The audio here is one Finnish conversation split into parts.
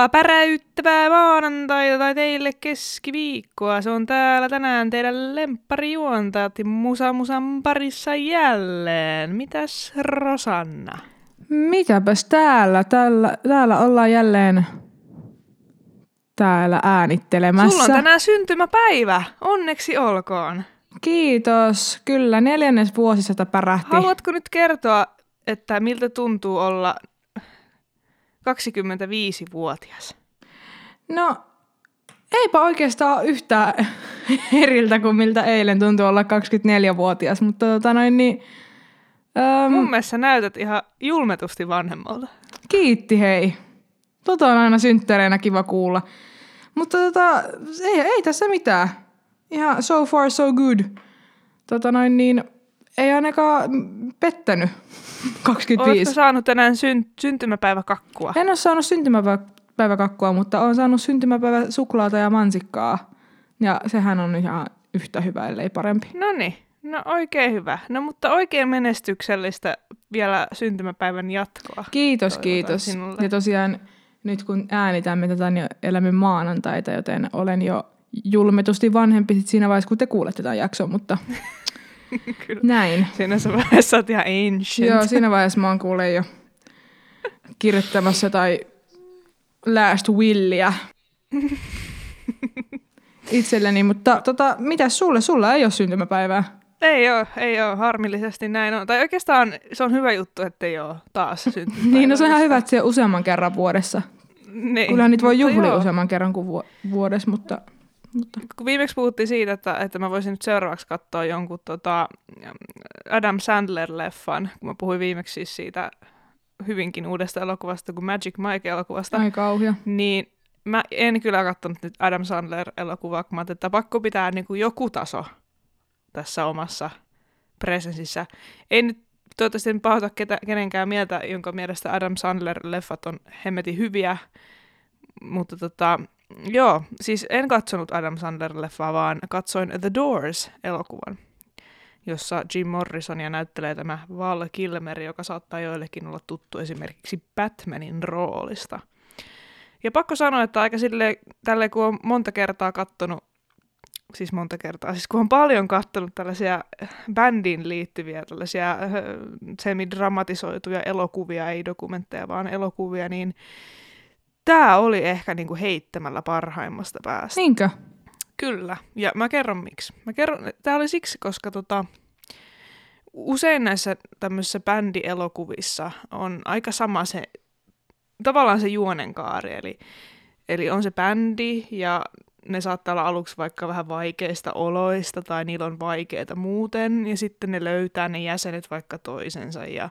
Tervetuloa päräyttävää maanantaita tai teille keskiviikkoa. Se on täällä tänään teidän lempparijuontajat Musa Musan parissa jälleen. Mitäs Rosanna? Mitäpäs täällä? Täällä, täällä ollaan jälleen täällä äänittelemässä. Sulla on tänään syntymäpäivä. Onneksi olkoon. Kiitos. Kyllä, neljännes vuosisata pärähti. Haluatko nyt kertoa, että miltä tuntuu olla 25-vuotias? No, eipä oikeastaan yhtään eriltä kuin miltä eilen tuntui olla 24-vuotias, mutta tota noin niin... Öm, Mun mielestä näytät ihan julmetusti vanhemmalta. Kiitti hei. Tota on aina synttäreinä kiva kuulla. Mutta tota, ei, ei tässä mitään. Ihan so far so good. Tota noin niin, ei ainakaan pettänyt 25. Oletko saanut tänään syn- syntymäpäiväkakkua? En ole saanut syntymäpäiväkakkua, mutta olen saanut syntymäpäivä suklaata ja mansikkaa. Ja sehän on ihan yhtä hyvä, ellei parempi. No niin, no oikein hyvä. No mutta oikein menestyksellistä vielä syntymäpäivän jatkoa. Kiitos, kiitos. Sinulle. Ja tosiaan nyt kun äänitämme tätä, niin elämme maanantaita, joten olen jo julmetusti vanhempi sit siinä vaiheessa, kun te kuulette tämän jakson, mutta Kyllä. näin. Siinä vaiheessa olet ihan ancient. Joo, siinä vaiheessa mä oon kuule jo kirjoittamassa tai last willia itselleni, mutta tota, mitä sulle? Sulla ei ole syntymäpäivää. Ei ole, ei ole, harmillisesti näin on. Tai oikeastaan se on hyvä juttu, että ei ole taas syntymäpäivää. niin, no se on ihan hyvä, että se on useamman kerran vuodessa. Niin, Kyllä niitä voi juhlia useamman kerran kuin vuodessa, mutta... Mutta. Kun viimeksi puhuttiin siitä, että, että mä voisin nyt seuraavaksi katsoa jonkun tota, Adam Sandler-leffan, kun mä puhuin viimeksi siis siitä hyvinkin uudesta elokuvasta kuin Magic Mike-elokuvasta. Ai kauhia. Niin mä en kyllä katsonut nyt Adam Sandler-elokuvaa, kun mä ajattelin, että pakko pitää niin kuin joku taso tässä omassa presensissä. En nyt toivottavasti en pahoita ketä, kenenkään mieltä, jonka mielestä Adam Sandler-leffat on hemmetin hyviä, mutta tota, Joo, siis en katsonut Adam Sandler-leffaa, vaan katsoin The Doors-elokuvan, jossa Jim Morrisonia näyttelee tämä Val Kilmer, joka saattaa joillekin olla tuttu esimerkiksi Batmanin roolista. Ja pakko sanoa, että aika sille, tälle kun on monta kertaa kattonut, siis monta kertaa, siis kun on paljon kattonut tällaisia bändiin liittyviä, tällaisia äh, semidramatisoituja elokuvia, ei dokumentteja, vaan elokuvia, niin tämä oli ehkä niinku heittämällä parhaimmasta päästä. Niinkö? Kyllä, ja mä kerron miksi. Mä kerron, tämä oli siksi, koska tota, usein näissä tämmöisissä bändielokuvissa on aika sama se, tavallaan se juonenkaari, eli, eli on se bändi ja ne saattaa olla aluksi vaikka vähän vaikeista oloista tai niillä on vaikeita muuten ja sitten ne löytää ne jäsenet vaikka toisensa ja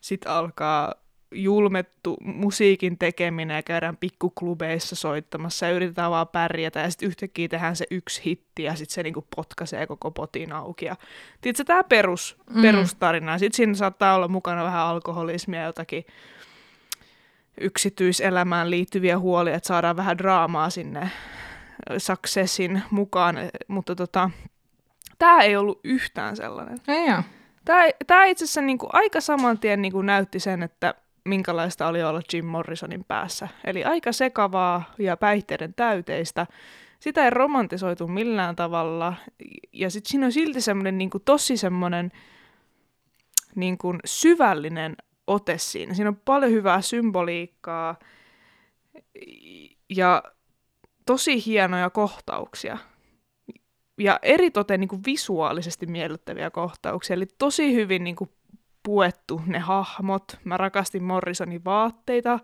sitten alkaa julmettu musiikin tekeminen ja käydään pikkuklubeissa soittamassa ja yritetään vaan pärjätä ja sitten yhtäkkiä tehdään se yksi hitti ja sitten se niinku potkaisee koko potin auki. Ja, tiedätkö, tämä perus, mm. perustarina. Sitten siinä saattaa olla mukana vähän alkoholismia ja jotakin yksityiselämään liittyviä huolia, että saadaan vähän draamaa sinne successin mukaan, mutta tota, tämä ei ollut yhtään sellainen. Ei Tämä, tämä itse asiassa niin kuin aika saman tien niin kuin näytti sen, että minkälaista oli olla Jim Morrisonin päässä. Eli aika sekavaa ja päihteiden täyteistä. Sitä ei romantisoitu millään tavalla. Ja sitten siinä on silti semmoinen niin tosi semmoinen niin kuin syvällinen ote siinä. Siinä on paljon hyvää symboliikkaa ja tosi hienoja kohtauksia. Ja eritoten niin kuin visuaalisesti miellyttäviä kohtauksia. Eli tosi hyvin niin kuin puettu ne hahmot. Mä rakastin Morrisonin vaatteita.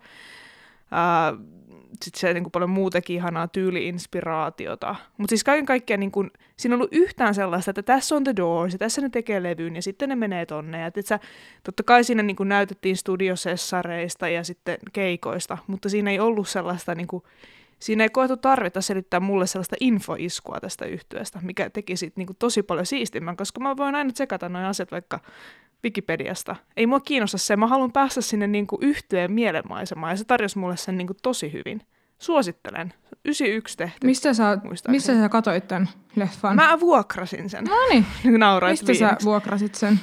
Sitten se niin kuin paljon muutakin ihanaa tyyliinspiraatiota. Mutta siis kaiken kaikkiaan niin kuin, siinä on ollut yhtään sellaista, että tässä on The Doors ja tässä ne tekee levyyn ja sitten ne menee tonne. Ja et sä, totta kai siinä niin kuin näytettiin studiosessareista ja sitten keikoista, mutta siinä ei ollut sellaista niin kuin, siinä ei koettu tarvita selittää mulle sellaista infoiskua tästä yhtyöstä, mikä teki siitä niin kuin tosi paljon siistimmän, koska mä voin aina tsekata noin asiat vaikka Wikipediasta. Ei mua kiinnosta se, mä haluan päästä sinne niin kuin yhtyeen mielenmaisemaan ja se tarjosi mulle sen niin kuin tosi hyvin. Suosittelen. 91 tehty. Mistä sä, mistä sä katoit tämän leffan? Mä vuokrasin sen. No niin. Nauroit Mistä viimeksi. sä vuokrasit sen?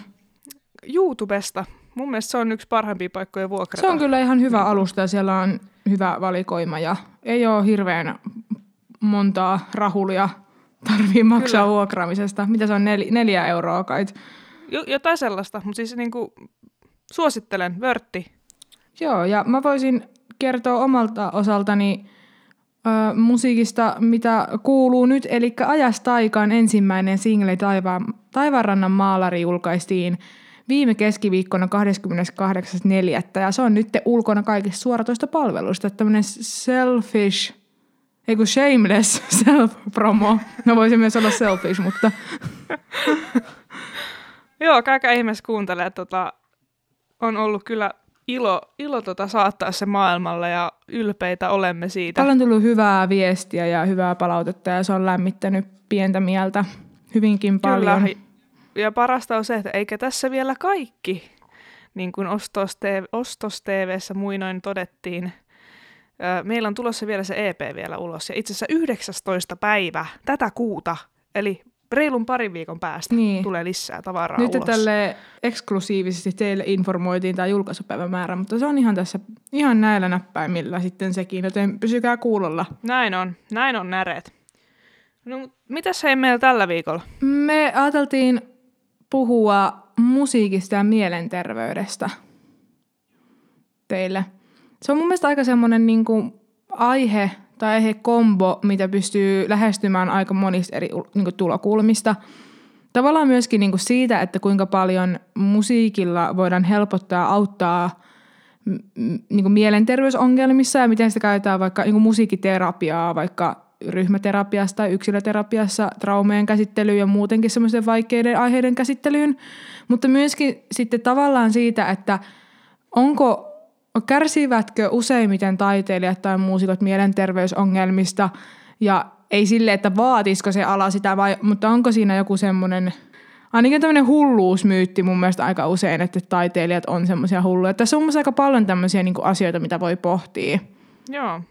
YouTubesta. Mun mielestä se on yksi parhaimpia paikkoja vuokrata. Se on kyllä ihan hyvä alusta ja siellä on hyvä valikoima ja ei ole hirveän montaa rahulia tarvii maksaa kyllä. vuokraamisesta. Mitä se on, nel, neljä euroa kai? Jotain sellaista, mutta siis niinku, suosittelen, vörtti. Joo, ja mä voisin kertoa omalta osaltani ö, musiikista, mitä kuuluu nyt. Eli Ajastaikaan ensimmäinen single Taivaan, Taivaanrannan maalari julkaistiin viime keskiviikkona 28.4. Ja se on nyt ulkona kaikista suoratoista palveluista. Tämmöinen selfish, ei kun shameless self-promo. No voisi myös olla selfish, mutta... Joo, käykää ihmeessä kuuntelee. Tota, on ollut kyllä ilo, ilo tota saattaa se maailmalle ja ylpeitä olemme siitä. Paljon tullut hyvää viestiä ja hyvää palautetta ja se on lämmittänyt pientä mieltä hyvinkin paljon. Kyllä. Ja parasta on se, että eikä tässä vielä kaikki, niin kuin Ostos, TV, Ostos TVssä muinoin todettiin. Meillä on tulossa vielä se EP vielä ulos ja itse asiassa 19. päivä tätä kuuta, eli reilun parin viikon päästä niin. tulee lisää tavaraa Nyt ulos. tälle eksklusiivisesti teille informoitiin tämä julkaisupäivämäärä, mutta se on ihan tässä ihan näillä näppäimillä sitten sekin, joten pysykää kuulolla. Näin on, näin on näreet. No, mitäs hei meillä tällä viikolla? Me ajateltiin puhua musiikista ja mielenterveydestä teille. Se on mun mielestä aika semmoinen niin aihe, tai he kombo, mitä pystyy lähestymään aika monista eri niin tulokulmista. Tavallaan myöskin niin siitä, että kuinka paljon musiikilla voidaan helpottaa, auttaa niin mielenterveysongelmissa ja miten sitä käytetään vaikka niin musiikiterapiaa, vaikka ryhmäterapiassa tai yksilöterapiassa, traumeen käsittelyyn ja muutenkin semmoisten vaikeiden aiheiden käsittelyyn. Mutta myöskin sitten tavallaan siitä, että onko Kärsivätkö useimmiten taiteilijat tai muusikot mielenterveysongelmista ja ei sille, että vaatisiko se ala sitä, vai, mutta onko siinä joku semmoinen, ainakin tämmöinen hulluusmyytti mun mielestä aika usein, että taiteilijat on semmoisia hulluja. Tässä on mun aika paljon tämmöisiä niin asioita, mitä voi pohtia. Joo,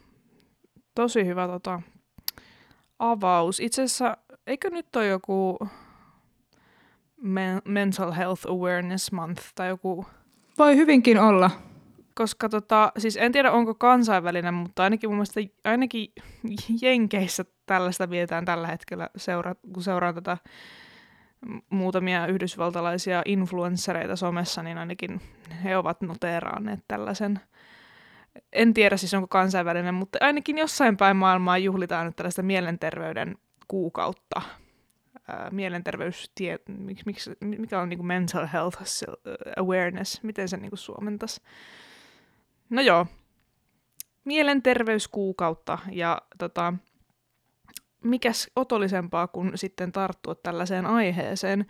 tosi hyvä tota, avaus. Itse asiassa, eikö nyt ole joku Mental Health Awareness Month tai joku... Voi hyvinkin olla koska tota, siis en tiedä onko kansainvälinen, mutta ainakin mun mielestä ainakin Jenkeissä tällaista vietetään tällä hetkellä, seura, kun seuraan tätä muutamia yhdysvaltalaisia influenssereita somessa, niin ainakin he ovat noteeranneet tällaisen. En tiedä siis onko kansainvälinen, mutta ainakin jossain päin maailmaa juhlitaan nyt tällaista mielenterveyden kuukautta. Miksi, mikä on niin kuin mental health awareness, miten se niin suomentaisi. No joo, mielenterveyskuukautta ja tota, mikäs otollisempaa kuin sitten tarttua tällaiseen aiheeseen.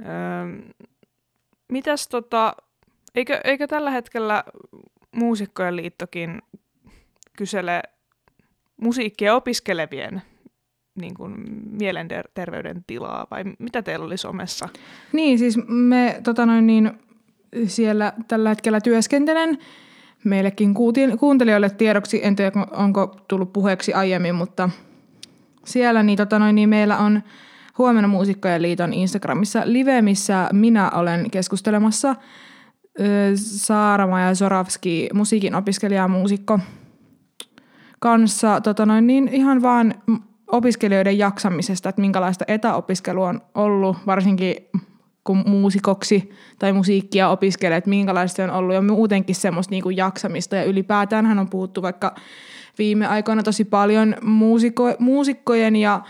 Öö, mitäs tota, eikö, eikö tällä hetkellä Muusikkojen liittokin kysele musiikkia opiskelevien niin kuin, mielenterveyden tilaa, vai mitä teillä oli somessa? Niin, siis me tota noin, niin, siellä tällä hetkellä työskentelen meillekin kuuntelijoille tiedoksi, en tiedä onko tullut puheeksi aiemmin, mutta siellä niin, tota noin, niin meillä on huomenna Muusikkojen liiton Instagramissa live, missä minä olen keskustelemassa. Saarama ja Zoravski, musiikin opiskelija ja muusikko, kanssa tota noin, niin ihan vaan opiskelijoiden jaksamisesta, että minkälaista etäopiskelua on ollut, varsinkin kun muusikoksi tai musiikkia opiskelee, että minkälaista on ollut. Ja muutenkin semmoista niin kuin jaksamista. Ja ylipäätään hän on puhuttu vaikka viime aikoina tosi paljon muusiko, muusikkojen ja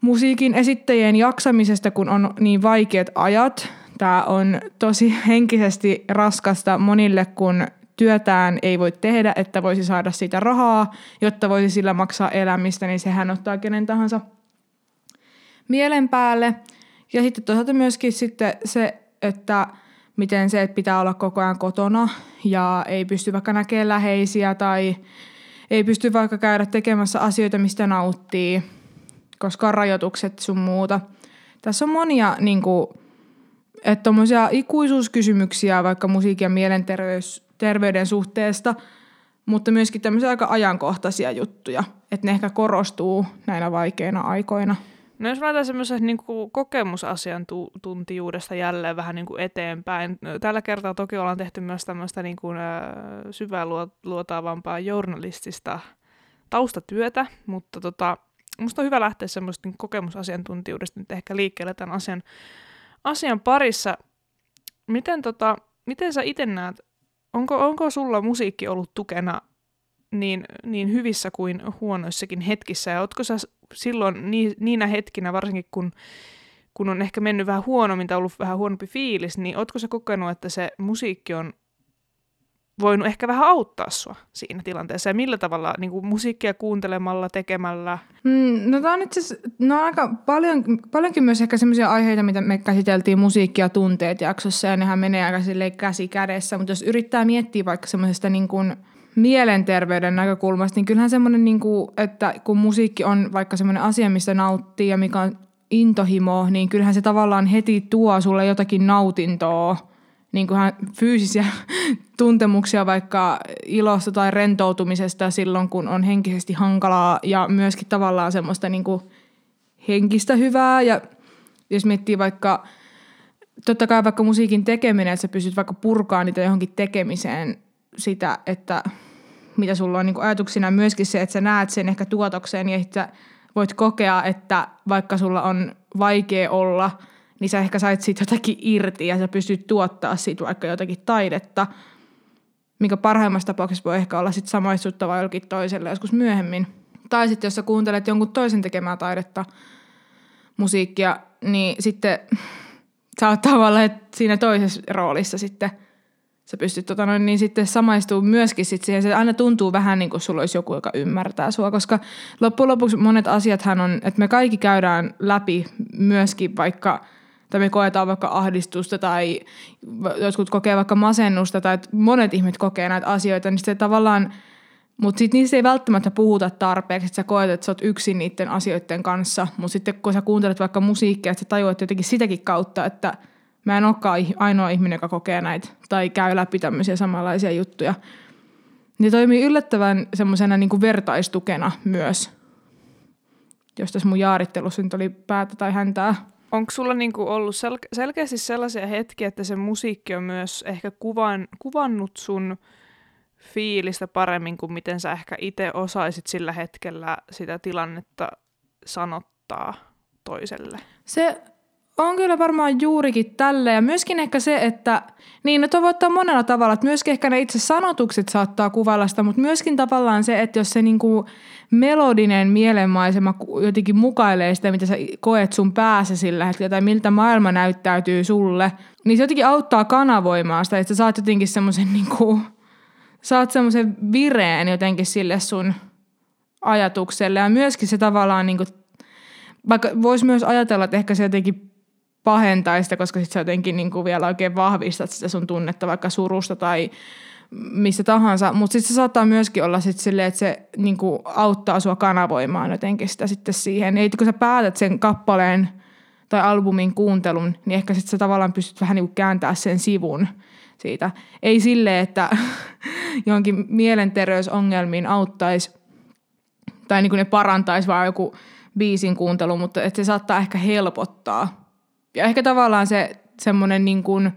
musiikin esittäjien jaksamisesta, kun on niin vaikeat ajat. Tämä on tosi henkisesti raskasta monille, kun työtään ei voi tehdä, että voisi saada siitä rahaa, jotta voisi sillä maksaa elämistä, niin sehän ottaa kenen tahansa mielen päälle – ja sitten toisaalta myöskin sitten se, että miten se, että pitää olla koko ajan kotona ja ei pysty vaikka näkemään läheisiä tai ei pysty vaikka käydä tekemässä asioita, mistä nauttii, koska on rajoitukset sun muuta. Tässä on monia niin kuin, että ikuisuuskysymyksiä vaikka musiikin ja mielenterveyden suhteesta, mutta myöskin tämmöisiä aika ajankohtaisia juttuja, että ne ehkä korostuu näinä vaikeina aikoina. No jos lähdetään semmoisesta niin kokemusasiantuntijuudesta jälleen vähän niin kuin eteenpäin. Tällä kertaa toki ollaan tehty myös tämmöistä niin kuin, syvää luotaavampaa journalistista taustatyötä, mutta tota, musta on hyvä lähteä semmoista niin kokemusasiantuntijuudesta nyt ehkä liikkeelle tämän asian, asian parissa. Miten, tota, miten sä itse näet, onko, onko sulla musiikki ollut tukena niin, niin hyvissä kuin huonoissakin hetkissä, ja ootko sä silloin ni, niinä hetkinä, varsinkin kun, kun on ehkä mennyt vähän huonommin tai ollut vähän huonompi fiilis, niin ootko sä kokenut, että se musiikki on voinut ehkä vähän auttaa sua siinä tilanteessa? Ja millä tavalla niin kuin musiikkia kuuntelemalla, tekemällä? Mm, no tämä on itse no aika paljon, paljonkin myös ehkä sellaisia aiheita, mitä me käsiteltiin musiikkia tunteet jaksossa ja nehän menee aika käsi kädessä, mutta jos yrittää miettiä vaikka semmoisesta niin kuin mielenterveyden näkökulmasta, niin kyllähän semmoinen, niin kuin, että kun musiikki on vaikka semmoinen asia, mistä nauttii ja mikä on intohimo, niin kyllähän se tavallaan heti tuo sulle jotakin nautintoa, niin kuin fyysisiä tuntemuksia vaikka ilosta tai rentoutumisesta silloin, kun on henkisesti hankalaa ja myöskin tavallaan semmoista niin kuin henkistä hyvää. Ja jos miettii vaikka, totta kai vaikka musiikin tekeminen, että sä pystyt vaikka purkaa niitä johonkin tekemiseen sitä, että mitä sulla on niin ajatuksina myöskin se, että sä näet sen ehkä tuotokseen ja että voit kokea, että vaikka sulla on vaikea olla, niin sä ehkä sait siitä jotakin irti ja sä pystyt tuottaa siitä vaikka jotakin taidetta, mikä parhaimmassa tapauksessa voi ehkä olla sitten samaistuttava jollekin toiselle joskus myöhemmin. Tai sitten jos sä kuuntelet jonkun toisen tekemää taidetta, musiikkia, niin sitten sä oot tavallaan siinä toisessa roolissa sitten – sä pystyt tota noin, niin sitten samaistumaan myöskin sit siihen. Se aina tuntuu vähän niin kuin sulla olisi joku, joka ymmärtää sua, koska loppujen lopuksi monet asiathan on, että me kaikki käydään läpi myöskin vaikka tai me koetaan vaikka ahdistusta tai jotkut kokee vaikka masennusta tai monet ihmiset kokee näitä asioita, niin se tavallaan, mutta sitten niistä ei välttämättä puhuta tarpeeksi, että sä koet, että sä oot yksin niiden asioiden kanssa, mutta sitten kun sä kuuntelet vaikka musiikkia, että sä tajuat jotenkin sitäkin kautta, että – Mä en olekaan ainoa ihminen, joka kokee näitä tai käy läpi tämmöisiä samanlaisia juttuja. Ne toimii yllättävän semmoisena niin vertaistukena myös. Jos tässä mun jaarittelussa nyt oli päätä tai häntää. Onko sulla niinku ollut sel- selkeästi sellaisia hetkiä, että se musiikki on myös ehkä kuvan, kuvannut sun fiilistä paremmin kuin miten sä ehkä itse osaisit sillä hetkellä sitä tilannetta sanottaa toiselle? Se on kyllä varmaan juurikin tälle ja myöskin ehkä se, että niin, no voi ottaa monella tavalla, että myöskin ehkä ne itse sanotukset saattaa kuvailla sitä, mutta myöskin tavallaan se, että jos se niinku melodinen mielenmaisema jotenkin mukailee sitä, mitä sä koet sun päässä sillä hetkellä tai miltä maailma näyttäytyy sulle, niin se jotenkin auttaa kanavoimaan sitä, että sä saat jotenkin semmoisen niinku, saat semmoisen vireen jotenkin sille sun ajatukselle. Ja myöskin se tavallaan niinku, vaikka voisi myös ajatella, että ehkä se jotenkin pahentaa sitä, koska sitten sä jotenkin niin kuin vielä oikein vahvistat sitä sun tunnetta vaikka surusta tai missä tahansa, mutta sitten se saattaa myöskin olla sitten silleen, että se niin kuin auttaa sua kanavoimaan jotenkin sitä sitten siihen. Ei kun sä päätät sen kappaleen tai albumin kuuntelun, niin ehkä sitten sä tavallaan pystyt vähän niin kuin kääntää sen sivun siitä. Ei sille, että johonkin mielenterveysongelmiin auttaisi tai niin kuin ne parantaisi vaan joku biisin kuuntelu, mutta että se saattaa ehkä helpottaa ja ehkä tavallaan se semmoinen niin kuin,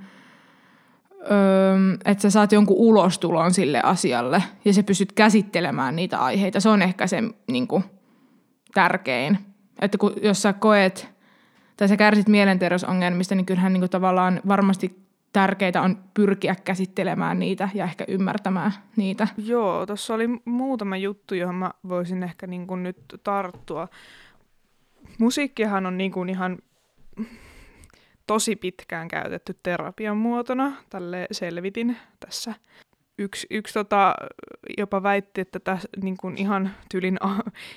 että sä saat jonkun ulostulon sille asialle ja sä pystyt käsittelemään niitä aiheita. Se on ehkä se niin kuin, tärkein. Että kun, jos sä koet tai sä kärsit mielenterveysongelmista, niin kyllähän niin kuin, tavallaan varmasti tärkeitä on pyrkiä käsittelemään niitä ja ehkä ymmärtämään niitä. Joo, tuossa oli muutama juttu, johon mä voisin ehkä niin kuin nyt tarttua. Musiikkihan on niin kuin ihan tosi pitkään käytetty terapian muotona. Tälle selvitin tässä. Yksi, yksi tota, jopa väitti, että tässä niin kuin ihan tylin a,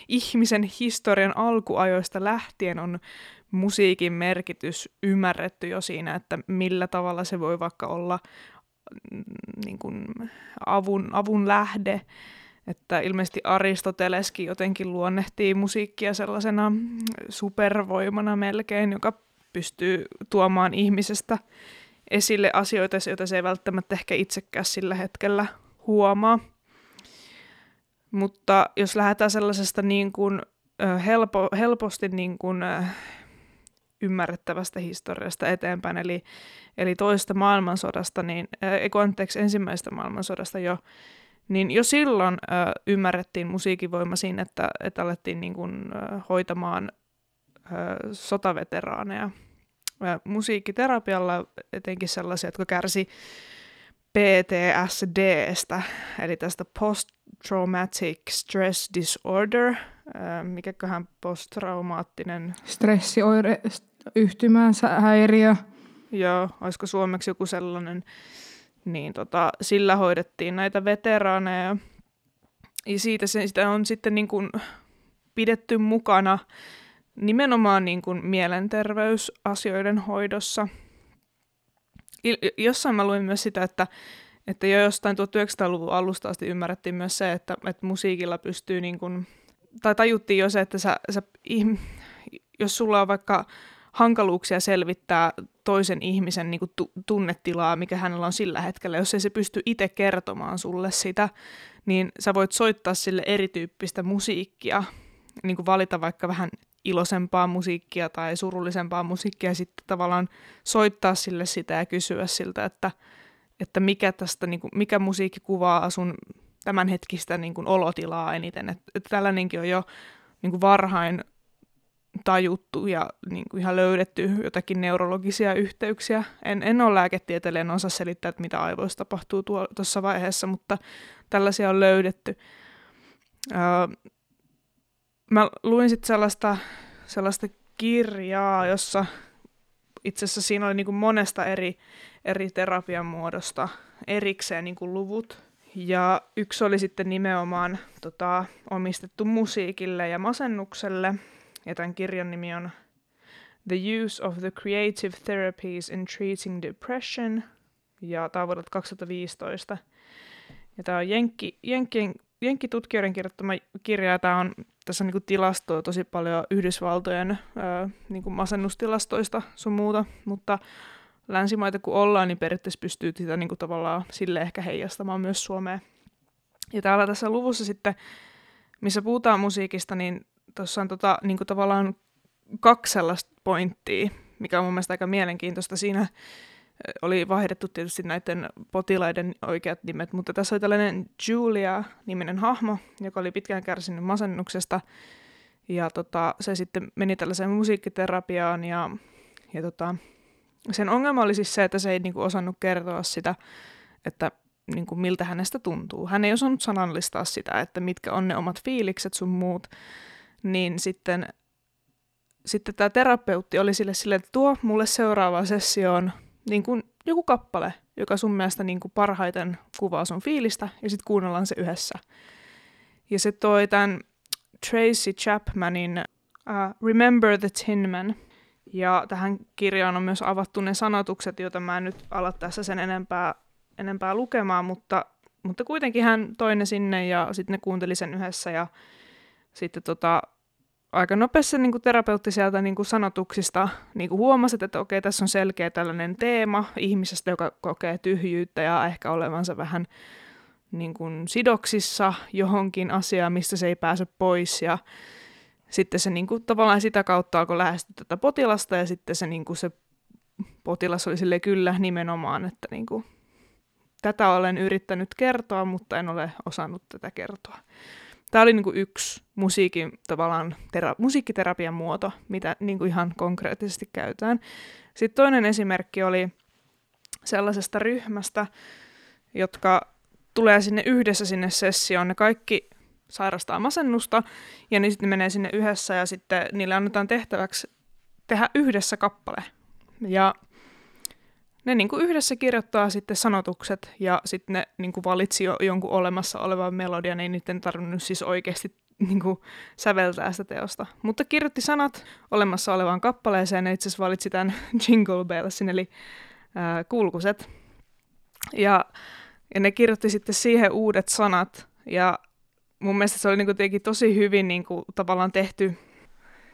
ihmisen historian alkuajoista lähtien on musiikin merkitys ymmärretty jo siinä, että millä tavalla se voi vaikka olla mm, niin kuin avun, avun lähde. Että ilmeisesti Aristoteleskin jotenkin luonnehtii musiikkia sellaisena supervoimana melkein, joka pystyy tuomaan ihmisestä esille asioita, joita se ei välttämättä ehkä itsekään sillä hetkellä huomaa. Mutta jos lähdetään sellaisesta niin kuin helpo, helposti niin kuin, ymmärrettävästä historiasta eteenpäin, eli, eli toista maailmansodasta, niin, äh, anteeksi, ensimmäisestä maailmansodasta jo, niin jo silloin äh, ymmärrettiin musiikin voima siinä, että, että alettiin niin kuin, äh, hoitamaan sotaveteraaneja. Musiikkiterapialla etenkin sellaisia, jotka kärsi PTSDstä, eli tästä Post-Traumatic Stress Disorder, mikäköhän posttraumaattinen... Stressioire, yhtymänsä häiriö. Joo, olisiko suomeksi joku sellainen niin tota, sillä hoidettiin näitä veteraaneja. Ja siitä se, sitä on sitten niin kuin pidetty mukana nimenomaan niin kuin mielenterveysasioiden hoidossa. Jossain mä luin myös sitä, että, että jo jostain 1900-luvun alusta asti ymmärrettiin myös se, että, että musiikilla pystyy, niin kuin, tai tajuttiin jo se, että sä, sä, jos sulla on vaikka hankaluuksia selvittää toisen ihmisen niin kuin tunnetilaa, mikä hänellä on sillä hetkellä. Jos ei se pysty itse kertomaan sulle sitä, niin sä voit soittaa sille erityyppistä musiikkia, niin kuin valita vaikka vähän iloisempaa musiikkia tai surullisempaa musiikkia ja sitten tavallaan soittaa sille sitä ja kysyä siltä, että, että mikä, tästä, niin kuin, mikä musiikki kuvaa sun tämänhetkistä niin kuin olotilaa eniten. Että, että tällainenkin on jo niin kuin varhain tajuttu ja niin kuin ihan löydetty jotakin neurologisia yhteyksiä. En, en ole lääketieteilijä, en osaa selittää, että mitä aivoissa tapahtuu tuossa vaiheessa, mutta tällaisia on löydetty. Öö, mä luin sitten sellaista, sellaista kirjaa, jossa itse asiassa siinä oli niin kuin monesta eri, eri terapian muodosta erikseen niin kuin luvut. Ja yksi oli sitten nimenomaan tota, omistettu musiikille ja masennukselle – ja tämän kirjan nimi on The Use of the Creative Therapies in Treating Depression, ja tämä on vuodelta 2015. Ja tämä on Jenkki, Jenkkien, Jenkkitutkijoiden kirjoittama kirja, ja tämä on, tässä on niin tilastoa tosi paljon Yhdysvaltojen ää, niin masennustilastoista sun muuta, mutta länsimaita kun ollaan, niin periaatteessa pystyy sitä niin tavallaan sille ehkä heijastamaan myös Suomeen. Ja täällä tässä luvussa sitten, missä puhutaan musiikista, niin tuossa on tota, niin tavallaan kaksi sellaista pointtia, mikä on mun mielestä aika mielenkiintoista. Siinä oli vaihdettu tietysti näiden potilaiden oikeat nimet, mutta tässä oli tällainen Julia-niminen hahmo, joka oli pitkään kärsinyt masennuksesta. Ja tota, se sitten meni tällaiseen musiikkiterapiaan ja, ja tota, sen ongelma oli siis se, että se ei niinku osannut kertoa sitä, että niinku, miltä hänestä tuntuu. Hän ei osannut sanallistaa sitä, että mitkä on ne omat fiilikset sun muut niin sitten, sitten tämä terapeutti oli sille silleen, että tuo mulle seuraavaan sessioon niin kuin joku kappale, joka sun mielestä niin kuin parhaiten kuvaa sun fiilistä, ja sitten kuunnellaan se yhdessä. Ja se toi tämän Tracy Chapmanin uh, Remember the Tin Man, ja tähän kirjaan on myös avattu ne sanotukset, joita mä en nyt ala tässä sen enempää, enempää lukemaan, mutta, mutta kuitenkin hän toi ne sinne ja sitten ne kuunteli sen yhdessä ja sitten tota, aika nopeassa niin kuin terapeutti sieltä niin kuin sanotuksista niin kuin huomasi, että okei, tässä on selkeä tällainen teema ihmisestä, joka kokee tyhjyyttä ja ehkä olevansa vähän niin kuin sidoksissa johonkin asiaan, mistä se ei pääse pois ja sitten se niin kuin, tavallaan sitä kautta alkoi lähestyä tätä potilasta ja sitten se, niin kuin, se potilas oli sille kyllä nimenomaan, että niin kuin, tätä olen yrittänyt kertoa, mutta en ole osannut tätä kertoa. Tämä oli kuin yksi musiikin, tavallaan tera- musiikkiterapian muoto, mitä niin kuin ihan konkreettisesti käytetään. Sitten toinen esimerkki oli sellaisesta ryhmästä, jotka tulee sinne yhdessä sinne sessioon. Ne kaikki sairastaa masennusta ja niin sitten menee sinne yhdessä ja sitten niille annetaan tehtäväksi tehdä yhdessä kappale. Ja ne niin kuin yhdessä kirjoittaa sitten sanotukset ja sitten ne niin kuin valitsi jo jonkun olemassa olevan melodian, ei niiden tarvinnut siis oikeasti niin kuin säveltää sitä teosta. Mutta kirjoitti sanat olemassa olevaan kappaleeseen ja itse asiassa valitsi tämän Jingle Bellsin, eli ää, kulkuset. Ja, ja ne kirjoitti sitten siihen uudet sanat ja mun mielestä se oli niin kuin tosi hyvin niin kuin, tavallaan tehty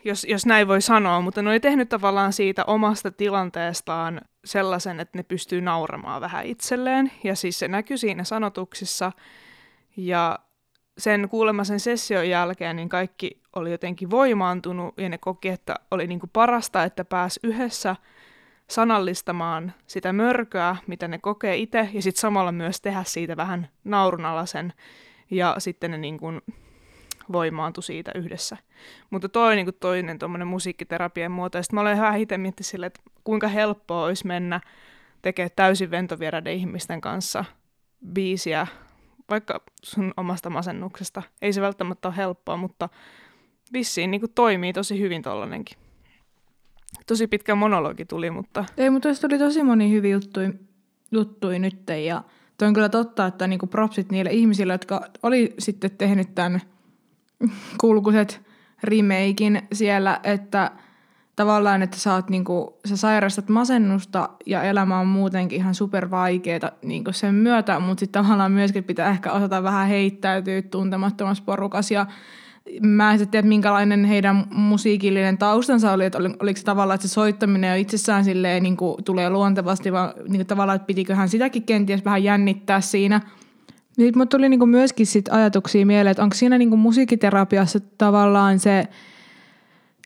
jos, jos näin voi sanoa, mutta ne oli tehnyt tavallaan siitä omasta tilanteestaan sellaisen, että ne pystyy nauramaan vähän itselleen. Ja siis se näkyy siinä sanotuksissa. Ja sen kuulemma sen session jälkeen niin kaikki oli jotenkin voimaantunut ja ne koki, että oli niin kuin parasta, että pääsi yhdessä sanallistamaan sitä mörköä, mitä ne kokee itse, ja sitten samalla myös tehdä siitä vähän naurunalaisen, ja sitten ne niin kuin voimaantui siitä yhdessä. Mutta toi niin kuin toinen tuommoinen musiikkiterapian muoto, ja sitten mä olen vähän itse miettinyt sille, että kuinka helppoa olisi mennä tekemään täysin ventovieraiden ihmisten kanssa biisiä, vaikka sun omasta masennuksesta. Ei se välttämättä ole helppoa, mutta vissiin niin toimii tosi hyvin tollanenkin. Tosi pitkä monologi tuli, mutta... Ei, mutta tässä tuli tosi moni hyviä juttuja, juttuja nyt. Ja toi on kyllä totta, että niinku propsit niille ihmisille, jotka oli sitten tehnyt tämän kulkuiset remakein siellä, että tavallaan, että sä, oot niinku, sä sairastat masennusta ja elämä on muutenkin ihan super vaikeeta niinku sen myötä, mutta sitten tavallaan myöskin pitää ehkä osata vähän heittäytyä tuntemattomassa porukas ja mä en tiedä, minkälainen heidän musiikillinen taustansa oli, että oliko se tavallaan, että se soittaminen jo itsessään silleen, niin kuin, tulee luontevasti, vaan niin kuin, tavallaan, että pitiköhän sitäkin kenties vähän jännittää siinä. Sitten mulle tuli niin kuin, myöskin sit ajatuksia mieleen, että onko siinä niin kuin, musiikiterapiassa tavallaan se,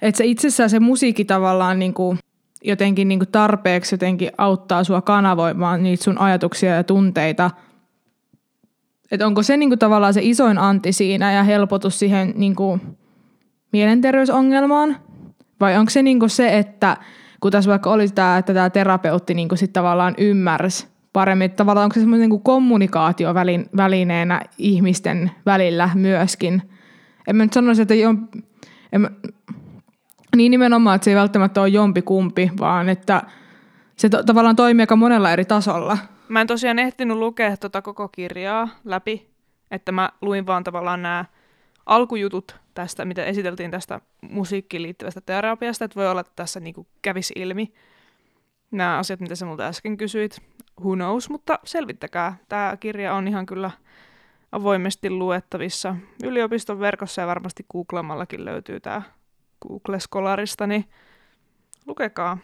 että se itsessään se musiikki tavallaan niin kuin, jotenkin niin kuin tarpeeksi jotenkin auttaa sua kanavoimaan niitä sun ajatuksia ja tunteita – että onko se niinku tavallaan se isoin anti siinä ja helpotus siihen niinku mielenterveysongelmaan? Vai onko se niinku se, että kun tässä vaikka oli tämä, että tämä terapeutti niinku sit tavallaan ymmärsi paremmin, tavallaan onko se semmoinen niinku kommunikaatiovälineenä ihmisten välillä myöskin? En mä nyt sanoisi, että jo, en mä, niin nimenomaan, että se ei välttämättä ole jompi kumpi, vaan että se to, tavallaan toimii aika monella eri tasolla – Mä en tosiaan ehtinyt lukea tota koko kirjaa läpi, että mä luin vaan tavallaan nämä alkujutut tästä, mitä esiteltiin tästä musiikkiin liittyvästä terapiasta, että voi olla, että tässä niinku kävisi ilmi nämä asiat, mitä sä multa äsken kysyit. Who knows, mutta selvittäkää. Tämä kirja on ihan kyllä avoimesti luettavissa yliopiston verkossa ja varmasti googlamallakin löytyy tämä Google Scholarista, niin lukekaa,